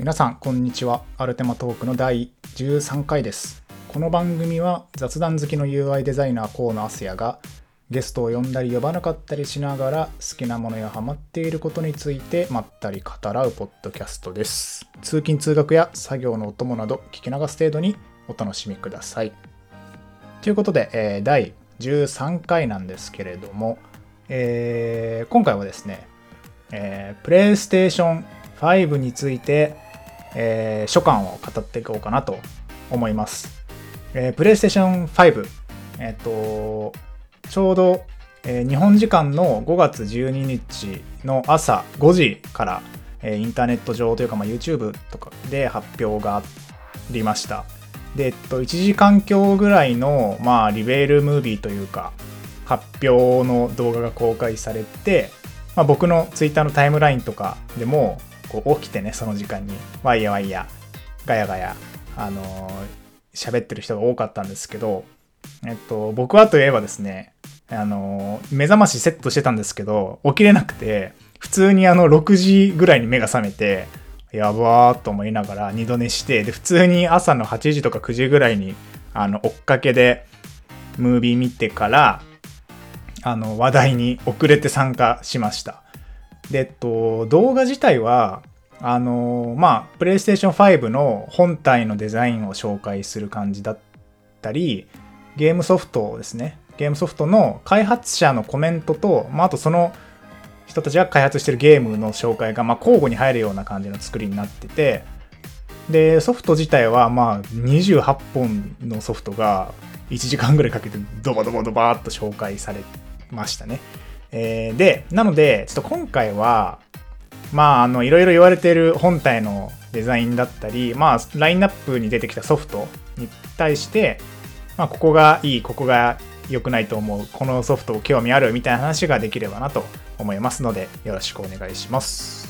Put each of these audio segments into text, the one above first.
皆さんこんにちは。アルテマトークの第13回です。この番組は雑談好きの UI デザイナー河野敦也がゲストを呼んだり呼ばなかったりしながら好きなものやハマっていることについてまったり語らうポッドキャストです。通勤通学や作業のお供など聞き流す程度にお楽しみください。ということで、えー、第13回なんですけれども、えー、今回はですね、えー、プレイステーション5について、えー、所感を語っていこうかなと思います。えー、プレイステーション5、えっ、ー、と、ちょうど、えー、日本時間の5月12日の朝5時から、えー、インターネット上というか、まあ、YouTube とかで発表がありました。で、えっと、1時間強ぐらいの、まあ、リベールムービーというか、発表の動画が公開されて、まあ、僕の Twitter のタイムラインとかでも、こう起きてね、その時間に、ワイヤワイヤ、ガヤガヤ、あのー、喋ってる人が多かったんですけど、えっと、僕はといえばですね、あのー、目覚ましセットしてたんですけど、起きれなくて、普通にあの、6時ぐらいに目が覚めて、やばーと思いながら二度寝して、で、普通に朝の8時とか9時ぐらいに、あの、追っかけで、ムービー見てから、あの、話題に遅れて参加しました。で、えっと、動画自体は、あのまあ、プレイステーション5の本体のデザインを紹介する感じだったり、ゲームソフトですね。ゲームソフトの開発者のコメントと、まあ、あとその人たちが開発してるゲームの紹介が、まあ、交互に入るような感じの作りになってて、で、ソフト自体は、まあ、28本のソフトが1時間ぐらいかけてドバドバドバーっと紹介されましたね。えー、で、なので、ちょっと今回は、まあ、あの、いろいろ言われている本体のデザインだったり、まあ、ラインナップに出てきたソフトに対して、まあ、ここがいい、ここが良くないと思う、このソフト興味あるみたいな話ができればなと思いますので、よろしくお願いします。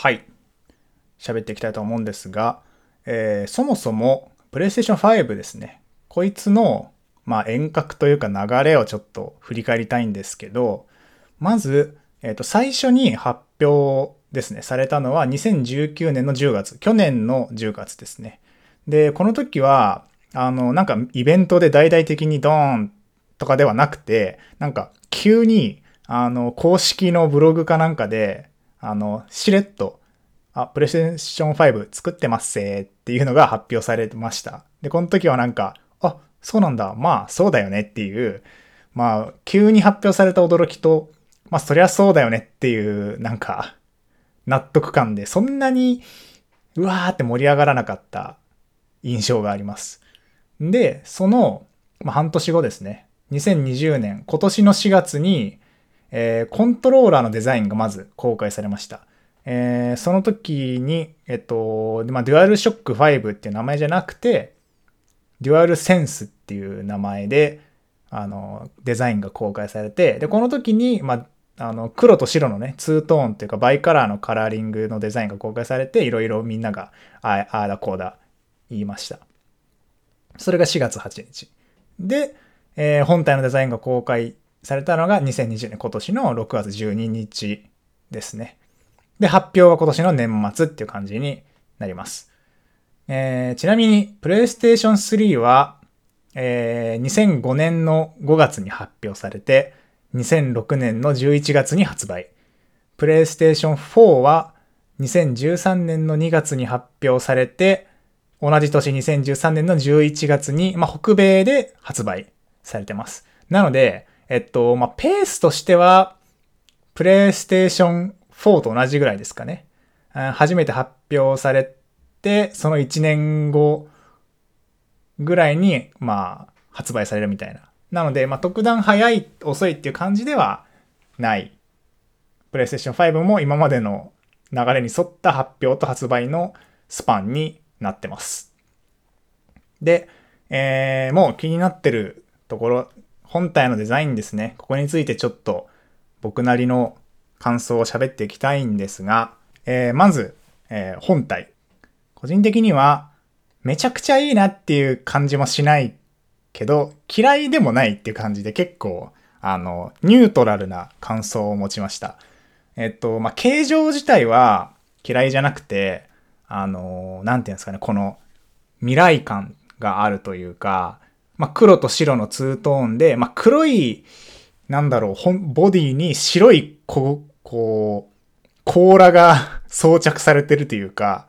はい。喋っていきたいと思うんですが、えー、そもそも、PlayStation 5ですね。こいつの、まあ、遠隔というか流れをちょっと振り返りたいんですけど、まず、えっ、ー、と、最初に発表ですね、されたのは2019年の10月、去年の10月ですね。で、この時は、あの、なんかイベントで大々的にドーンとかではなくて、なんか急に、あの、公式のブログかなんかで、あの、しれっと、あ、プレイステーション5作ってますせーっていうのが発表されました。で、この時はなんか、あ、そうなんだ、まあそうだよねっていう、まあ急に発表された驚きと、まあそりゃそうだよねっていう、なんか、納得感で、そんなに、うわーって盛り上がらなかった印象があります。で、その、まあ、半年後ですね。2020年、今年の4月に、えー、コントローラーのデザインがまず公開されました。えー、その時に、えっと、まあ、デュアルショック5っていう名前じゃなくて、デュアルセンスっていう名前で、あの、デザインが公開されて、で、この時に、まあ、あの、黒と白のね、ツートーンっていうか、バイカラーのカラーリングのデザインが公開されて、いろいろみんなが、ああだこうだ言いました。それが4月8日。で、えー、本体のデザインが公開されたのが2020年今年の6月12日ですね。で、発表は今年の年末っていう感じになります。えー、ちなみに、PlayStation 3は、えー、2005年の5月に発表されて、2006年の11月に発売。PlayStation 4は2013年の2月に発表されて、同じ年2013年の11月に、まあ、北米で発売されてます。なので、えっと、まあ、ペースとしては、プレイステーション4と同じぐらいですかね。初めて発表されて、その1年後ぐらいに、まあ、発売されるみたいな。なので、まあ、特段早い、遅いっていう感じではない。プレイステーション5も今までの流れに沿った発表と発売のスパンになってます。で、えー、もう気になってるところ本体のデザインですね。ここについてちょっと僕なりの感想を喋っていきたいんですが、えー、まず、えー、本体。個人的には、めちゃくちゃいいなっていう感じもしないけど、嫌いでもないっていう感じで結構、あの、ニュートラルな感想を持ちました。えっと、まあ、形状自体は嫌いじゃなくて、あの、なんていうんですかね、この未来感があるというか、まあ、黒と白のツートーンで、まあ、黒い、なんだろう、ボディに白い、こう、こう、甲羅が 装着されてるというか、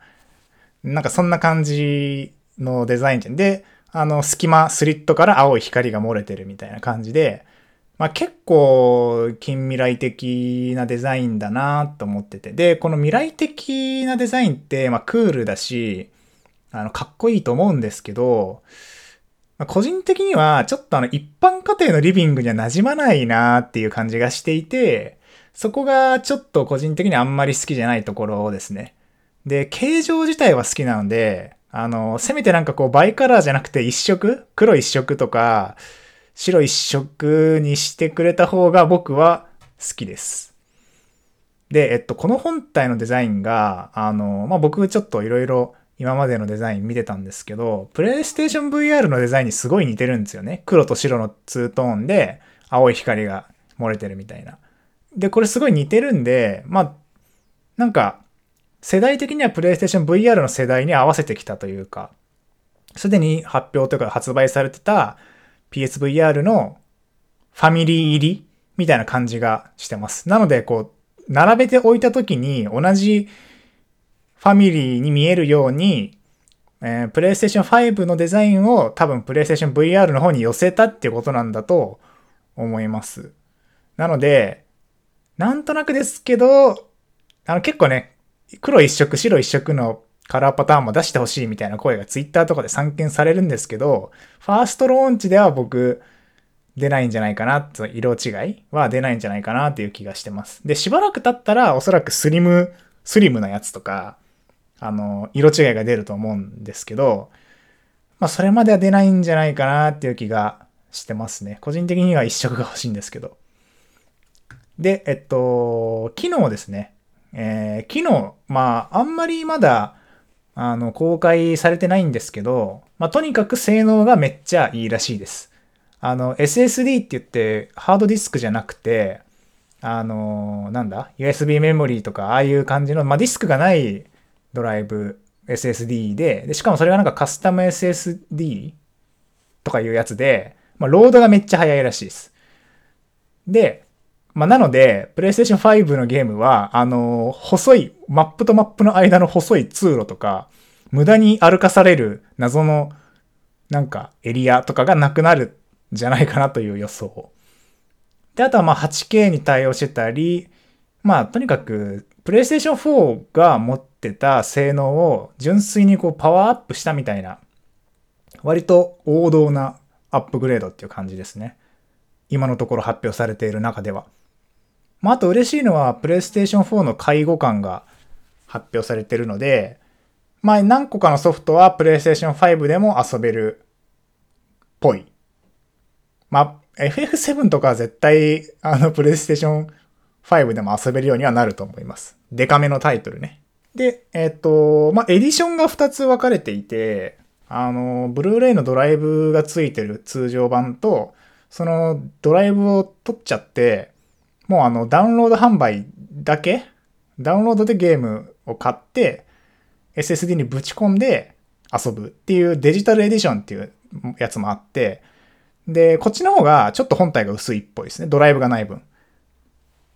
なんかそんな感じのデザインじゃん。で、あの、隙間、スリットから青い光が漏れてるみたいな感じで、まあ、結構近未来的なデザインだなと思ってて。で、この未来的なデザインって、まあ、クールだし、あの、かっこいいと思うんですけど、ま、個人的にはちょっとあの、一般家庭のリビングには馴染まないなっていう感じがしていて、そこがちょっと個人的にあんまり好きじゃないところですね。で、形状自体は好きなので、あの、せめてなんかこうバイカラーじゃなくて一色黒一色とか、白一色にしてくれた方が僕は好きです。で、えっと、この本体のデザインが、あの、まあ、僕ちょっといろいろ今までのデザイン見てたんですけど、プレイステーション VR のデザインにすごい似てるんですよね。黒と白のツートーンで、青い光が漏れてるみたいな。で、これすごい似てるんで、まあ、なんか、世代的にはプレイステーション VR の世代に合わせてきたというか、すでに発表というか発売されてた PSVR のファミリー入りみたいな感じがしてます。なので、こう、並べておいた時に同じファミリーに見えるように、えー、プレイステーション5のデザインを多分プレイステーション VR の方に寄せたっていうことなんだと思います。なので、なんとなくですけど、あの結構ね、黒一色、白一色のカラーパターンも出してほしいみたいな声がツイッターとかで散見されるんですけど、ファーストローンチでは僕、出ないんじゃないかな、と色違いは出ないんじゃないかなっていう気がしてます。で、しばらく経ったらおそらくスリム、スリムなやつとか、あの、色違いが出ると思うんですけど、まあそれまでは出ないんじゃないかなっていう気がしてますね。個人的には一色が欲しいんですけど。で、えっと、機能ですね。えー、機能、まあ、あんまりまだ、あの、公開されてないんですけど、まあ、とにかく性能がめっちゃいいらしいです。あの、SSD って言って、ハードディスクじゃなくて、あの、なんだ ?USB メモリーとか、ああいう感じの、まあ、ディスクがないドライブ SSD でで、しかもそれがなんかカスタム SSD とかいうやつで、まあ、ロードがめっちゃ速いらしいです。で、まあ、なので、PlayStation 5のゲームは、あのー、細い、マップとマップの間の細い通路とか、無駄に歩かされる謎の、なんか、エリアとかがなくなるんじゃないかなという予想。で、あとはまあ 8K に対応してたり、まあ、とにかく、PlayStation 4が持ってた性能を純粋にこうパワーアップしたみたいな、割と王道なアップグレードっていう感じですね。今のところ発表されている中では。まあ、あと嬉しいのは、PlayStation 4の介護感が発表されてるので、まあ、何個かのソフトは PlayStation 5でも遊べるっぽい。まあ、FF7 とかは絶対、あの、PlayStation 5でも遊べるようにはなると思います。デカめのタイトルね。で、えっ、と、まあ、エディションが2つ分かれていて、あの、ブルーレイのドライブがついてる通常版と、そのドライブを取っちゃって、もうあの、ダウンロード販売だけダウンロードでゲームを買って、SSD にぶち込んで遊ぶっていうデジタルエディションっていうやつもあって、で、こっちの方がちょっと本体が薄いっぽいですね。ドライブがない分。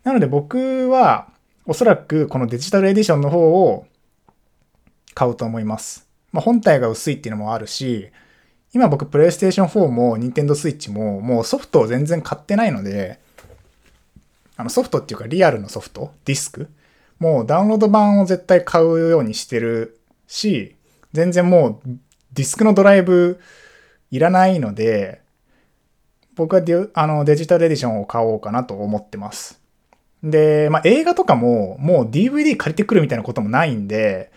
なので僕はおそらくこのデジタルエディションの方を買うと思います。まあ、本体が薄いっていうのもあるし、今僕 PlayStation 4も Nintendo Switch ももうソフトを全然買ってないので、あのソフトっていうかリアルのソフト、ディスク、もうダウンロード版を絶対買うようにしてるし、全然もうディスクのドライブいらないので、僕はデあのデジタルエディションを買おうかなと思ってます。で、まあ、映画とかももう DVD 借りてくるみたいなこともないんで、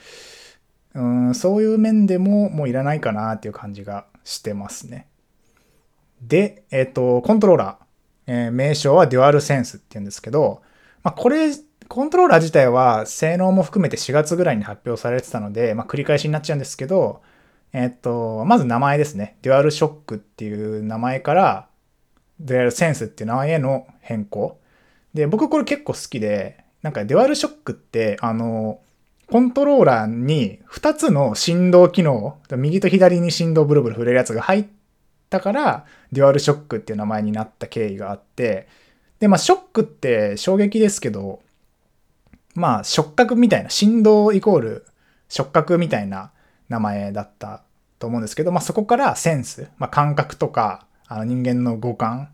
うん、そういう面でももういらないかなっていう感じがしてますね。で、えっ、と、コントローラー。えー、名称はデュアルセンスって言うんですけど、まあ、これコントローラー自体は性能も含めて4月ぐらいに発表されてたので、まあ、繰り返しになっちゃうんですけど、えっと、まず名前ですね。デュアルショックっていう名前から、デュアルセンスっていう名前への変更。で、僕これ結構好きで、なんかデュアルショックって、あの、コントローラーに2つの振動機能、右と左に振動ブルブル触れるやつが入ったから、デュアルショックっていう名前になった経緯があって、で、まあ、ショックって衝撃ですけど、まあ、触覚みたいな、振動イコール触覚みたいな名前だったと思うんですけど、まあ、そこからセンス、まあ、感覚とか、あの人間の五感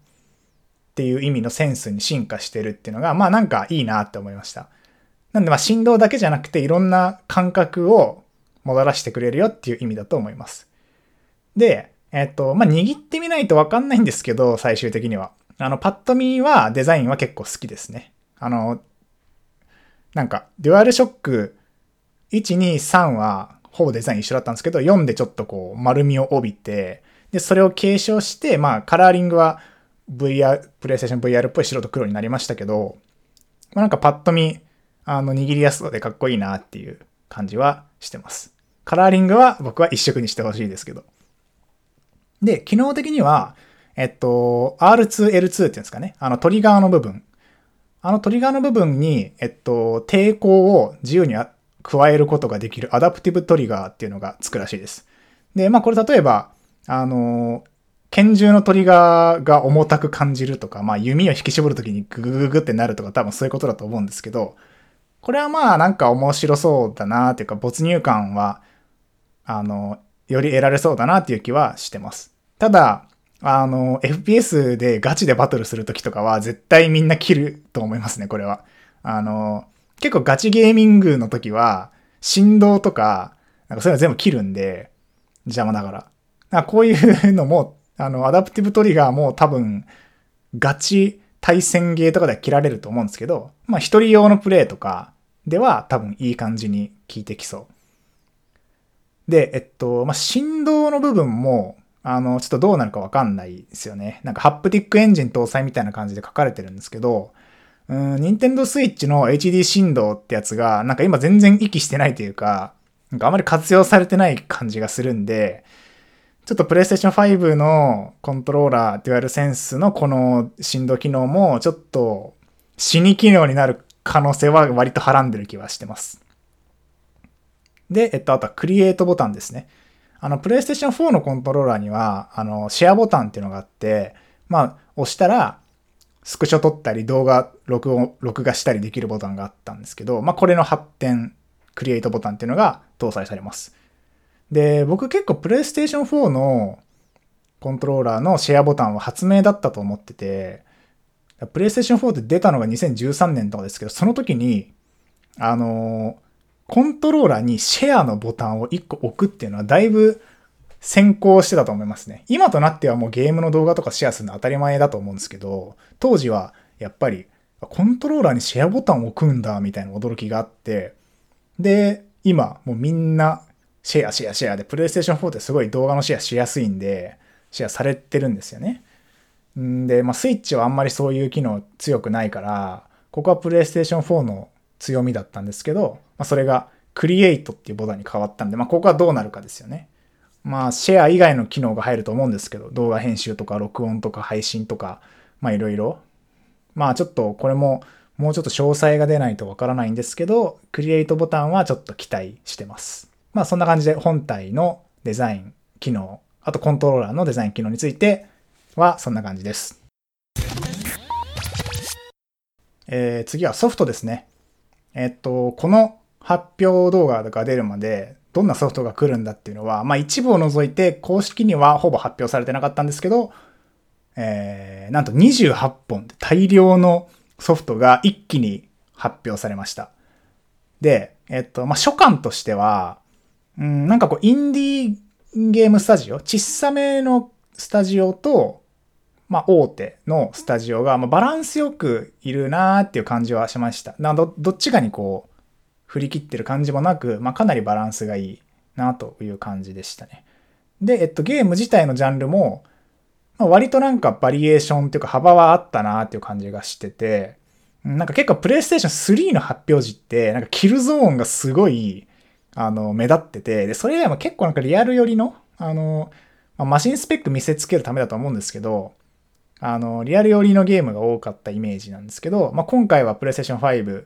っていう意味のセンスに進化してるっていうのが、まあなんかいいなって思いました。なんでまあ振動だけじゃなくていろんな感覚をもたらしてくれるよっていう意味だと思います。で、えっと、まあ握ってみないとわかんないんですけど、最終的には。あの、パッと見はデザインは結構好きですね。あの、なんか、デュアルショック1、2、3はほぼデザイン一緒だったんですけど、4でちょっとこう丸みを帯びて、で、それを継承して、まあ、カラーリングは VR、プレイステーション VR っぽい白と黒になりましたけど、まあ、なんかパッと見、あの、握りやすそうでかっこいいなっていう感じはしてます。カラーリングは僕は一色にしてほしいですけど。で、機能的には、えっと、R2、L2 っていうんですかね。あのトリガーの部分。あのトリガーの部分に、えっと、抵抗を自由に加えることができるアダプティブトリガーっていうのがつくらしいです。で、まあこれ例えば、あの、拳銃のトリガーが重たく感じるとか、まあ弓を引き絞るときにググググってなるとか多分そういうことだと思うんですけど、これはまあなんか面白そうだなっていうか没入感は、あの、より得られそうだなっていう気はしてます。ただ、あの、FPS でガチでバトルするときとかは絶対みんな切ると思いますね、これは。あの、結構ガチゲーミングの時は、振動とか、なんかそういうの全部切るんで、邪魔だから。からこういうのも、あの、アダプティブトリガーも多分、ガチ対戦ゲーとかでは切られると思うんですけど、まあ一人用のプレイとかでは多分いい感じに効いてきそう。で、えっと、まあ振動の部分も、あの、ちょっとどうなるかわかんないですよね。なんかハプティックエンジン搭載みたいな感じで書かれてるんですけど、うん、ニンテンドスイッチの HD 振動ってやつが、なんか今全然息してないというか、なんかあまり活用されてない感じがするんで、ちょっとプレイステーション5のコントローラー、デュアルセンスのこの振動機能も、ちょっと死に機能になる可能性は割とはらんでる気はしてます。で、えっと、あとはクリエイトボタンですね。あの、プレイステーション4のコントローラーには、あの、シェアボタンっていうのがあって、まあ、押したら、スクショ撮ったり動画録音、録画したりできるボタンがあったんですけど、まあ、これの発展、クリエイトボタンっていうのが搭載されます。で、僕結構プレイステーション4のコントローラーのシェアボタンは発明だったと思ってて、プレイステーション4って出たのが2013年とかですけど、その時に、あの、コントローラーにシェアのボタンを1個置くっていうのはだいぶ先行してたと思いますね。今となってはもうゲームの動画とかシェアするの当たり前だと思うんですけど、当時はやっぱりコントローラーにシェアボタンを置くんだみたいな驚きがあって、で、今もうみんなシェアシェアシェアで、プレイステーション4ってすごい動画のシェアしやすいんで、シェアされてるんですよね。んで、まあスイッチはあんまりそういう機能強くないから、ここはプレイステーション4の強みだったんですけど、まあそれがクリエイトっていうボタンに変わったんで、まあここはどうなるかですよね。まあ、シェア以外の機能が入ると思うんですけど、動画編集とか録音とか配信とか、まあいろいろ。まあちょっとこれももうちょっと詳細が出ないとわからないんですけど、クリエイトボタンはちょっと期待してます。まあそんな感じで本体のデザイン、機能、あとコントローラーのデザイン機能についてはそんな感じです。えー、次はソフトですね。えっと、この発表動画が出るまでどんなソフトが来るんだっていうのは、まあ一部を除いて公式にはほぼ発表されてなかったんですけど、えー、なんと28本で大量のソフトが一気に発表されました。で、えっと、まあ初感としては、うん、なんかこうインディーゲームスタジオ、小さめのスタジオと、まあ大手のスタジオが、まあ、バランスよくいるなーっていう感じはしました。などどっちかにこう、振り切ってる感じもなく、まあ、かなりバランスがいいなという感じでしたね。で、えっと、ゲーム自体のジャンルも、まあ、割となんかバリエーションっていうか幅はあったなっていう感じがしてて、なんか結構プレイステーション3の発表時って、なんかキルゾーンがすごい、あの、目立ってて、で、それ以外も結構なんかリアル寄りの、あの、まあ、マシンスペック見せつけるためだと思うんですけど、あの、リアル寄りのゲームが多かったイメージなんですけど、まあ、今回はプレイステーション5、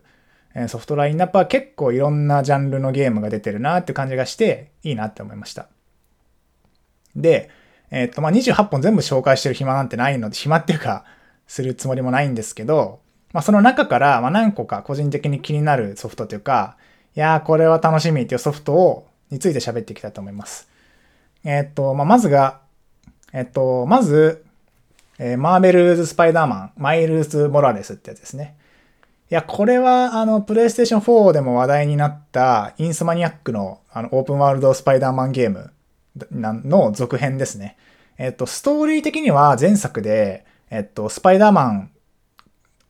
えソフトラインナップは結構いろんなジャンルのゲームが出てるなって感じがして、いいなって思いました。で、えっと、まあ、28本全部紹介してる暇なんてないので、暇っていうか、するつもりもないんですけど、まあ、その中から、ま何個か個人的に気になるソフトというか、いやー、これは楽しみっていうソフトを、について喋っていきたいと思います。えっと、まあ、まずが、えっと、まず、えー、マーベルズ・スパイダーマン、マイルズ・モラレスってやつですね。いや、これは、あの、プレイステーション4でも話題になった、インスマニアックの、あの、オープンワールド・スパイダーマンゲームの続編ですね。えっと、ストーリー的には前作で、えっと、スパイダーマン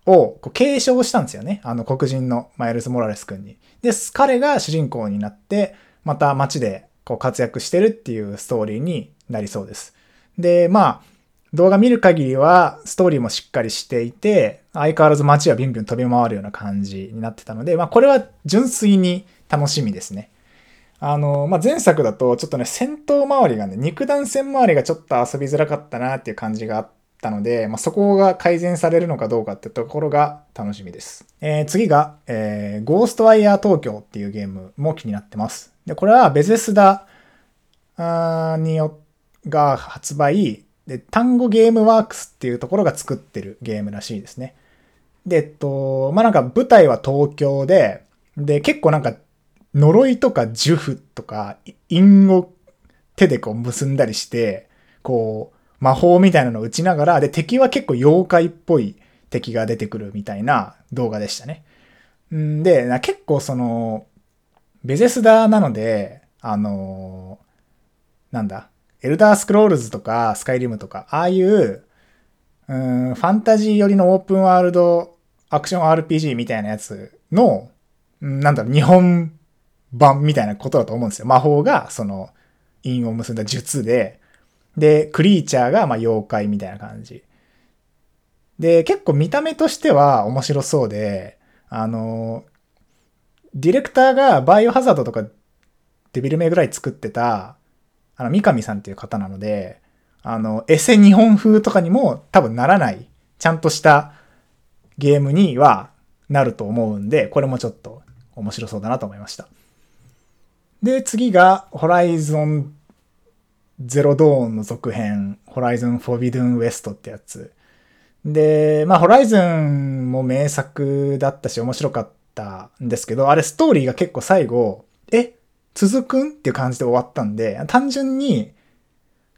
をこう継承したんですよね。あの黒人のマイルズ・モラレス君に。で、彼が主人公になって、また街でこう活躍してるっていうストーリーになりそうです。で、まあ、動画見る限りはストーリーもしっかりしていて、相変わらず街はビンビン飛び回るような感じになってたので、まあこれは純粋に楽しみですね。あの、まあ、前作だとちょっとね、戦闘周りがね、肉弾戦周りがちょっと遊びづらかったなっていう感じがあったので、まあ、そこが改善されるのかどうかってところが楽しみです。えー、次が、えー、ゴーストワイヤー東京っていうゲームも気になってます。で、これはベゼスダによが発売、で、単語ゲームワークスっていうところが作ってるゲームらしいですね。で、えっと、まあ、なんか舞台は東京で、で、結構なんか呪いとか呪符とか韻を手でこう結んだりして、こう、魔法みたいなのを打ちながら、で、敵は結構妖怪っぽい敵が出てくるみたいな動画でしたね。んで、結構その、ベゼスダーなので、あのなんだ、エルダースクロールズとかスカイリムとか、ああいう、うん、ファンタジー寄りのオープンワールドアクション RPG みたいなやつの、なんだろう、日本版みたいなことだと思うんですよ。魔法がその韻を結んだ術で、で、クリーチャーがま妖怪みたいな感じ。で、結構見た目としては面白そうで、あの、ディレクターがバイオハザードとかデビルメイぐらい作ってた、あの、三上さんっていう方なので、あの、エセ日本風とかにも多分ならない、ちゃんとしたゲームにはなると思うんで、これもちょっと面白そうだなと思いました。で、次が、ホライゾンゼロドーンの続編、ホライゾンフォビドゥンウエストってやつ。で、まあ、ホライズンも名作だったし面白かったんですけど、あれストーリーが結構最後、え続くんっていう感じで終わったんで、単純に、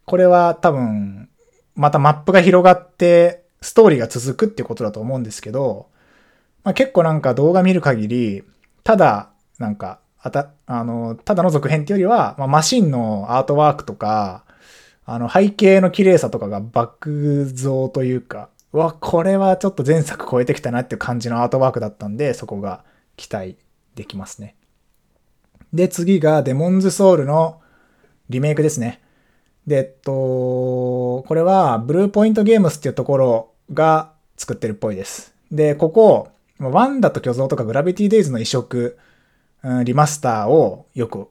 これは多分、またマップが広がって、ストーリーが続くっていうことだと思うんですけど、まあ、結構なんか動画見る限り、ただ、なんか、あた、あの、ただの続編っていうよりは、まあ、マシンのアートワークとか、あの、背景の綺麗さとかが爆増というか、わ、これはちょっと前作超えてきたなっていう感じのアートワークだったんで、そこが期待できますね。で、次がデモンズソウルのリメイクですね。で、えっと、これはブルーポイントゲームスっていうところが作ってるっぽいです。で、ここ、ワンダと巨像とかグラビティデイズの移植うん、リマスターをよく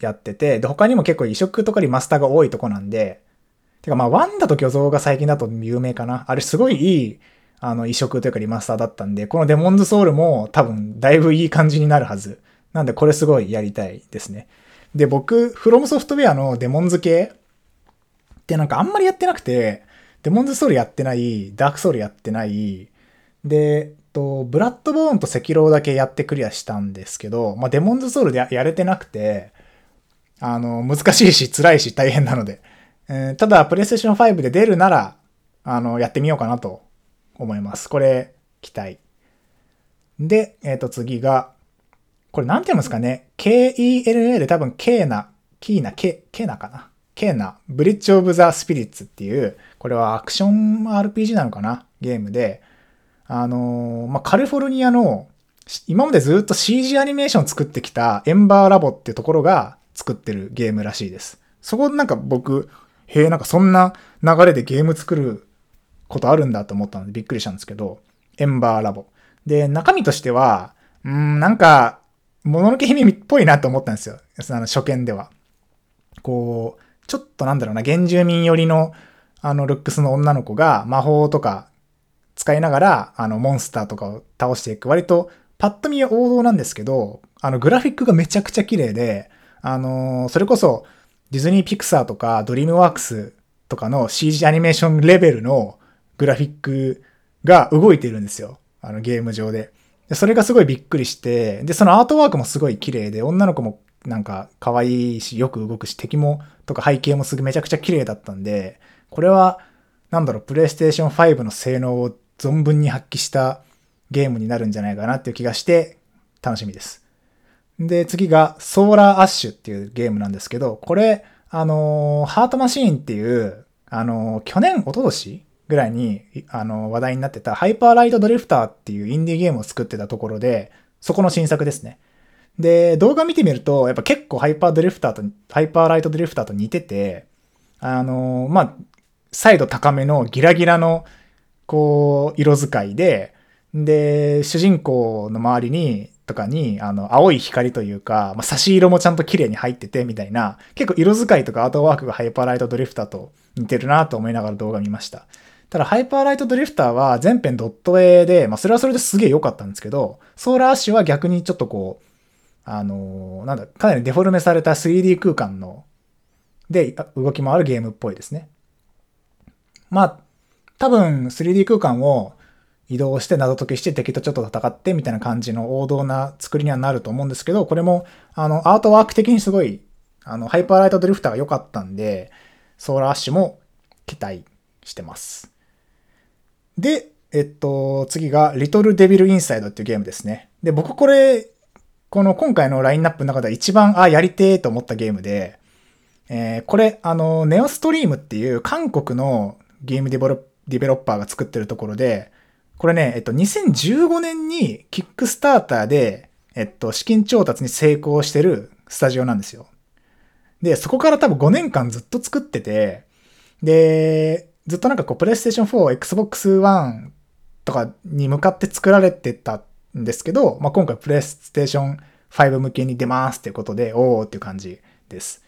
やってて、で、他にも結構移植とかリマスターが多いとこなんで、てかまあ、ワンダと巨像が最近だと有名かな。あれすごいいい、あの、移植というかリマスターだったんで、このデモンズソウルも多分だいぶいい感じになるはず。なんでこれすごいやりたいですね。で、僕、フロムソフトウェアのデモンズ系ってなんかあんまりやってなくて、デモンズソウルやってない、ダークソウルやってない、で、と、ブラッドボーンと赤狼だけやってクリアしたんですけど、まあ、デモンズソウルでやれてなくて、あの、難しいし、辛いし、大変なので。えー、ただ、プレイステーション5で出るなら、あの、やってみようかなと思います。これ、期待。で、えっ、ー、と、次が、これなんて言うんですかね ?KENA で多分、ケーナ、キーナ、ケ、ケーナかな？ケーナ、ブリッジオブザスピリッツっていう、これはアクション RPG なのかな？ゲームで、あのー、まあ、カリフォルニアの、今までずっと CG アニメーション作ってきたエンバーラボっていうところが作ってるゲームらしいです。そこなんか僕、へえ、なんかそんな流れでゲーム作ることあるんだと思ったのでびっくりしたんですけど、エンバーラボ。で、中身としては、うん、なんか、もののけ姫っぽいなと思ったんですよ。あの、初見では。こう、ちょっとなんだろうな、原住民寄りの、あの、ルックスの女の子が魔法とか使いながら、あの、モンスターとかを倒していく。割と、パッと見は王道なんですけど、あの、グラフィックがめちゃくちゃ綺麗で、あのー、それこそ、ディズニーピクサーとか、ドリームワークスとかの CG アニメーションレベルのグラフィックが動いてるんですよ。あの、ゲーム上で。で、それがすごいびっくりして、で、そのアートワークもすごい綺麗で、女の子もなんか可愛いし、よく動くし、敵も、とか背景もすぐめちゃくちゃ綺麗だったんで、これは、なんだろう、プレイステーション5の性能を存分に発揮したゲームになるんじゃないかなっていう気がして、楽しみです。で、次が、ソーラーアッシュっていうゲームなんですけど、これ、あのー、ハートマシーンっていう、あのー、去年、一昨年ぐらいに、あの、話題になってたハイパーライトドリフターっていうインディーゲームを作ってたところで、そこの新作ですね。で、動画見てみると、やっぱ結構ハイパードリフターと、ハイパーライトドリフターと似てて、あの、まあ、再度高めのギラギラの、こう、色使いで、で、主人公の周りに、とかに、あの、青い光というか、まあ、差し色もちゃんと綺麗に入ってて、みたいな、結構色使いとかアートワークがハイパーライトドリフターと似てるなと思いながら動画見ました。ただ、ハイパーライトドリフターは全編ドット絵で、まあ、それはそれですげえ良かったんですけど、ソーラーアッシュは逆にちょっとこう、あのー、なんだ、かなりデフォルメされた 3D 空間の、で、動き回るゲームっぽいですね。まあ、多分 3D 空間を移動して謎解きして敵とちょっと戦ってみたいな感じの王道な作りにはなると思うんですけど、これも、あの、アートワーク的にすごい、あの、ハイパーライトドリフターが良かったんで、ソーラーアッシュも期待してます。で、えっと、次が、リトルデビルインサイドっていうゲームですね。で、僕これ、この今回のラインナップの中で一番、あ、やりてーと思ったゲームで、えー、これ、あの、ネオストリームっていう韓国のゲームデベロッディベロッパーが作ってるところで、これね、えっと、2015年にキックスターターで、えっと、資金調達に成功してるスタジオなんですよ。で、そこから多分5年間ずっと作ってて、で、ずっとなんかこう、プレイステーション4、Xbox One とかに向かって作られてたんですけど、まあ、今回プレイステーション5向けに出ますっていうことで、おーっていう感じです。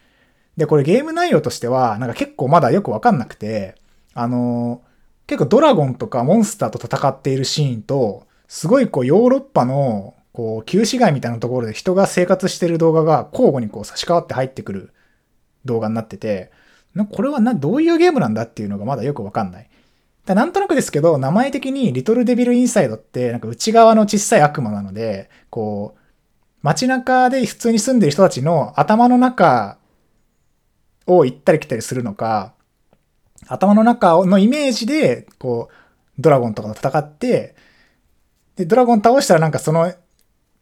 で、これゲーム内容としては、なんか結構まだよくわかんなくて、あの結構ドラゴンとかモンスターと戦っているシーンと、すごいこうヨーロッパのこう旧市街みたいなところで人が生活してる動画が交互にこう差し替わって入ってくる動画になってて、これはな、どういうゲームなんだっていうのがまだよくわかんない。だなんとなくですけど、名前的にリトルデビルインサイドってなんか内側の小さい悪魔なので、こう、街中で普通に住んでる人たちの頭の中を行ったり来たりするのか、頭の中のイメージで、こう、ドラゴンとかと戦って、で、ドラゴン倒したらなんかその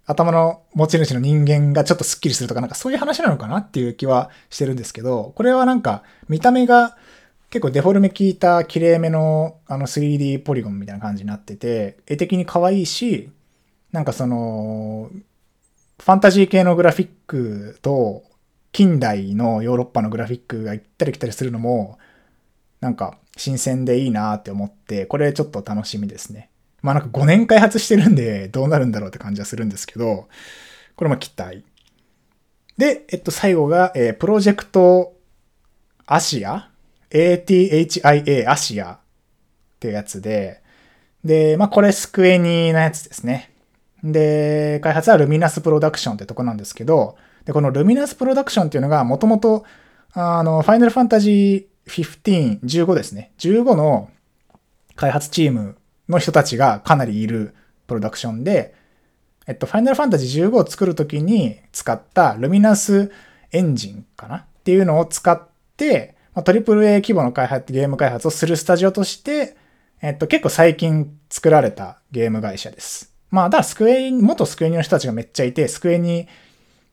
頭の持ち主の人間がちょっとスッキリするとか、なんかそういう話なのかなっていう気はしてるんですけど、これはなんか見た目が結構デフォルメ効いた綺麗めのあの 3D ポリゴンみたいな感じになってて、絵的に可愛いし、なんかその、ファンタジー系のグラフィックと近代のヨーロッパのグラフィックが行ったり来たりするのも、なんか新鮮でいいなって思って、これちょっと楽しみですね。まあなんか5年開発してるんでどうなるんだろうって感じはするんですけど、これも期待。で、えっと最後が、えー、プロジェクトアシア ?ATHIA アシアっていうやつで、で、まあこれスクエニのやつですね。で、開発はルミナスプロダクションってとこなんですけど、で、このルミナスプロダクションっていうのがもともと、あの、ファイナルファンタジー15、15ですね。15の開発チームの人たちがかなりいるプロダクションで、えっと、ファイナルファンタジー15を作るときに使ったルミナスエンジンかな？っていうのを使って、まあ、AAA 規模の開発、ゲーム開発をするスタジオとして、えっと、結構最近作られたゲーム会社です。まあ、だからスクエニ、元スクエニの人たちがめっちゃいて、スクエニ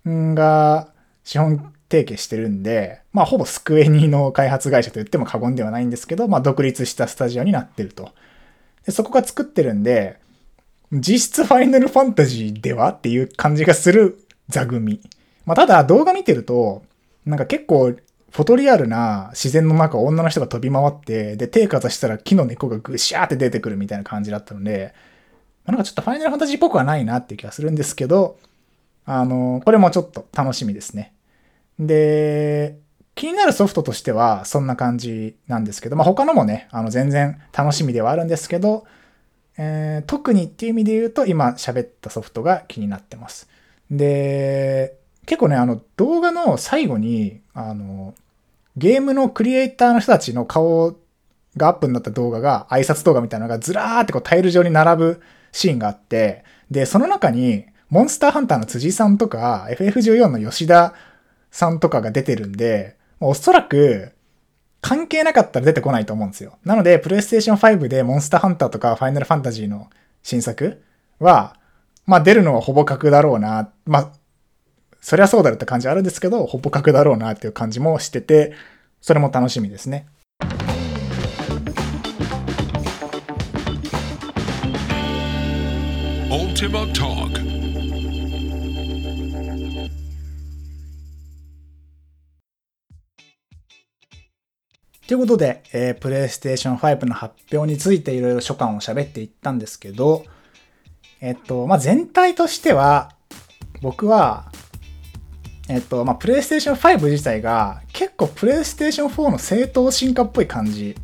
が資本提携してるんで、まあ、ほぼスクエニの開発会社と言っても過言ではないんですけど、まあ、独立したスタジオになってると。でそこが作ってるんで、実質ファイナルファンタジーではっていう感じがする座組。まあ、ただ動画見てると、なんか結構フォトリアルな自然の中を女の人が飛び回って、で、手かざしたら木の根っこがぐしゃーって出てくるみたいな感じだったので、なんかちょっとファイナルファンタジーっぽくはないなっていう気がするんですけど、あの、これもちょっと楽しみですね。で、気になるソフトとしてはそんな感じなんですけど、まあ、他のもね、あの全然楽しみではあるんですけど、えー、特にっていう意味で言うと今喋ったソフトが気になってます。で、結構ね、あの動画の最後に、あの、ゲームのクリエイターの人たちの顔がアップになった動画が、挨拶動画みたいなのがずらーってこうタイル上に並ぶシーンがあって、で、その中に、モンスターハンターの辻さんとか、FF14 の吉田さんとかが出てるんで、おそらく、関係なかったら出てこないと思うんですよ。なので、プレイステーション5でモンスターハンターとかファイナルファンタジーの新作は、まあ出るのはほぼ確だろうな。まあ、そりゃそうだろって感じあるんですけど、ほぼ確だろうなっていう感じもしてて、それも楽しみですね。Ultima Talk ということで、えー、プレイステーション5の発表についていろいろ所感を喋っていったんですけど、えっと、まあ、全体としては、僕は、えっと、まあ、プレイステーション5自体が結構プレイステーション4の正当進化っぽい感じ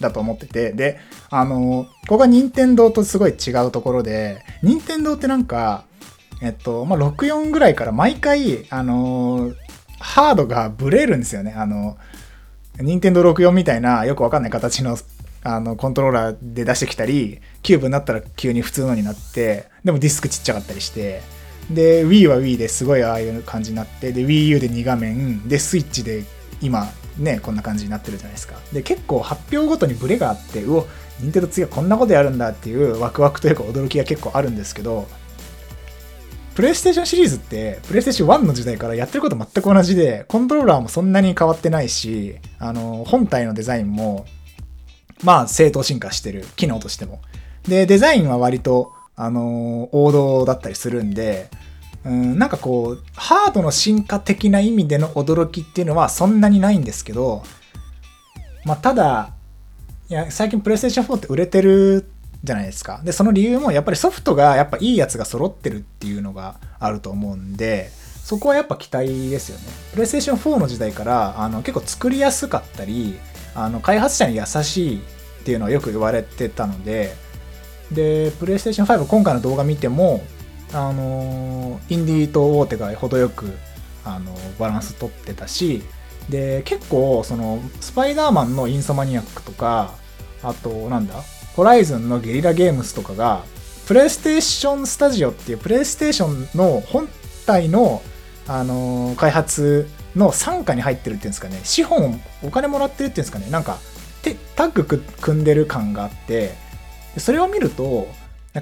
だと思ってて、で、あの、ここが任天堂とすごい違うところで、任天堂ってなんか、えっと、まあ、64ぐらいから毎回、あの、ハードがブレるんですよね。あの、任天堂64みたいなよくわかんない形のあのコントローラーで出してきたり、キューブになったら急に普通のになって、でもディスクちっちゃかったりして、で、Wii は Wii ですごいああいう感じになって、で、Wii U で2画面、で、スイッチで今、ね、こんな感じになってるじゃないですか。で、結構発表ごとにブレがあって、うお、任天堂次はこんなことやるんだっていうワクワクというか驚きが結構あるんですけど、プレイステーションシリーズって、プレイステーション1の時代からやってること全く同じで、コントローラーもそんなに変わってないし、あの、本体のデザインも、まあ、正当進化してる、機能としても。で、デザインは割と、あの、王道だったりするんで、うん、なんかこう、ハードの進化的な意味での驚きっていうのはそんなにないんですけど、まあ、ただ、いや、最近プレイステーション4って売れてるじゃないですか。で、その理由もやっぱりソフトがやっぱいいやつが揃ってるっていうのがあると思うんで、そこはやっぱ期待ですよね。プレイステーション4の時代からあの結構作りやすかったり、あの開発者に優しいっていうのはよく言われてたので、で、プレイステーション5今回の動画見ても、あの、インディーと大手が程よくあのバランス取ってたし、で、結構、その、スパイダーマンのインソマニアックとか、あと、なんだ？ホライズンのゲリラゲームスとかが、プレイステーションスタジオっていうプレイステーションの本体の、あのー、開発の傘下に入ってるっていうんですかね、資本、お金もらってるっていうんですかね、なんか、タッグ組んでる感があって、それを見ると、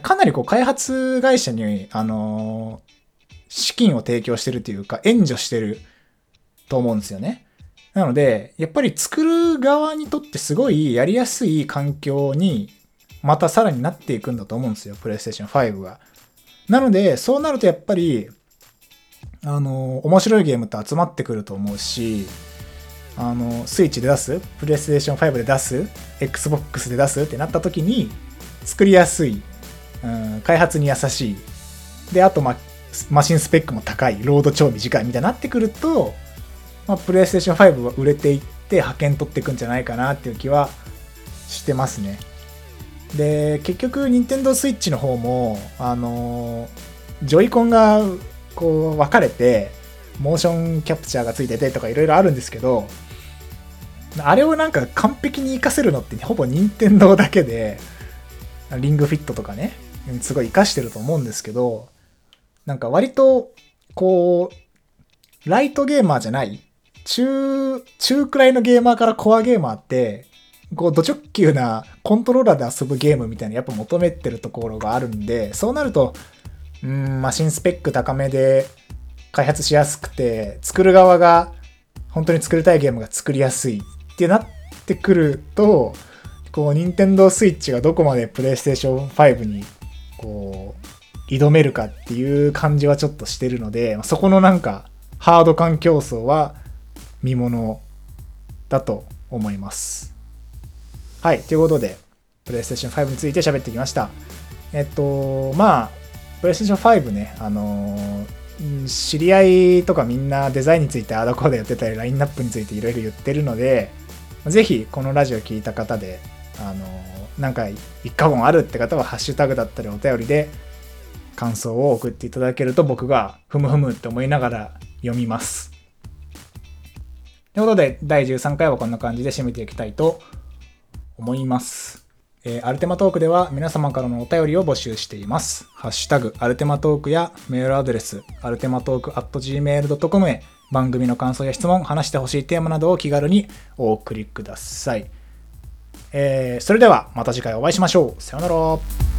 かなりこう開発会社に、あのー、資金を提供してるというか、援助してると思うんですよね。なので、やっぱり作る側にとってすごいやりやすい環境にまたさらになっていくんだと思うんですよ、プレイステーション5が。なので、そうなるとやっぱり、あの、面白いゲームって集まってくると思うし、あの、スイッチで出すプレイステーション5で出す ?Xbox で出すってなった時に、作りやすい、うん、開発に優しい。で、あと、ま、マシンスペックも高い、ロード超短いみたいになってくると、まあ、プレイステーション5は売れていって派遣取っていくんじゃないかなっていう気はしてますね。で結局任天堂 switch の方もあのジョイコンがこう分かれてモーションキャプチャーがついててとかいろいろあるんですけどあれをなんか完璧に活かせるのってほぼ任天堂だけでリングフィットとかねすごい活かしてると思うんですけどなんか割とこうライトゲーマーじゃない中中くらいのゲーマーからコアゲーマーってこう、ド直球なコントローラーで遊ぶゲームみたいなやっぱ求めてるところがあるんで、そうなると、うん、マシンスペック高めで開発しやすくて、作る側が本当に作りたいゲームが作りやすいってなってくると、こう、任天堂 switch がどこまでプレイステーション5に、こう、挑めるかっていう感じはちょっとしてるので、そこのなんか、ハード感競争は見ものだと思います。はい、ということで、プレイステーション5について喋ってきました。えっと、まあ、プレイステーション5ね、あのー、知り合いとかみんなデザインについてあだこうでやってたり、ラインナップについていろいろ言ってるので、ぜひこのラジオ聞いた方で、あのー、なんか一過言あるって方はハッシュタグだったりお便りで感想を送っていただけると僕がふむふむって思いながら読みます。ということで、第13回はこんな感じで締めていきたいと思います。えー、アルテマトークでは皆様からのお便りを募集しています。ハッシュタグ、アルテマトークやメールアドレス、アルテマトーク at gmail.com へ番組の感想や質問、話してほしいテーマなどを気軽にお送りください。えー、それではまた次回お会いしましょう。さようなら。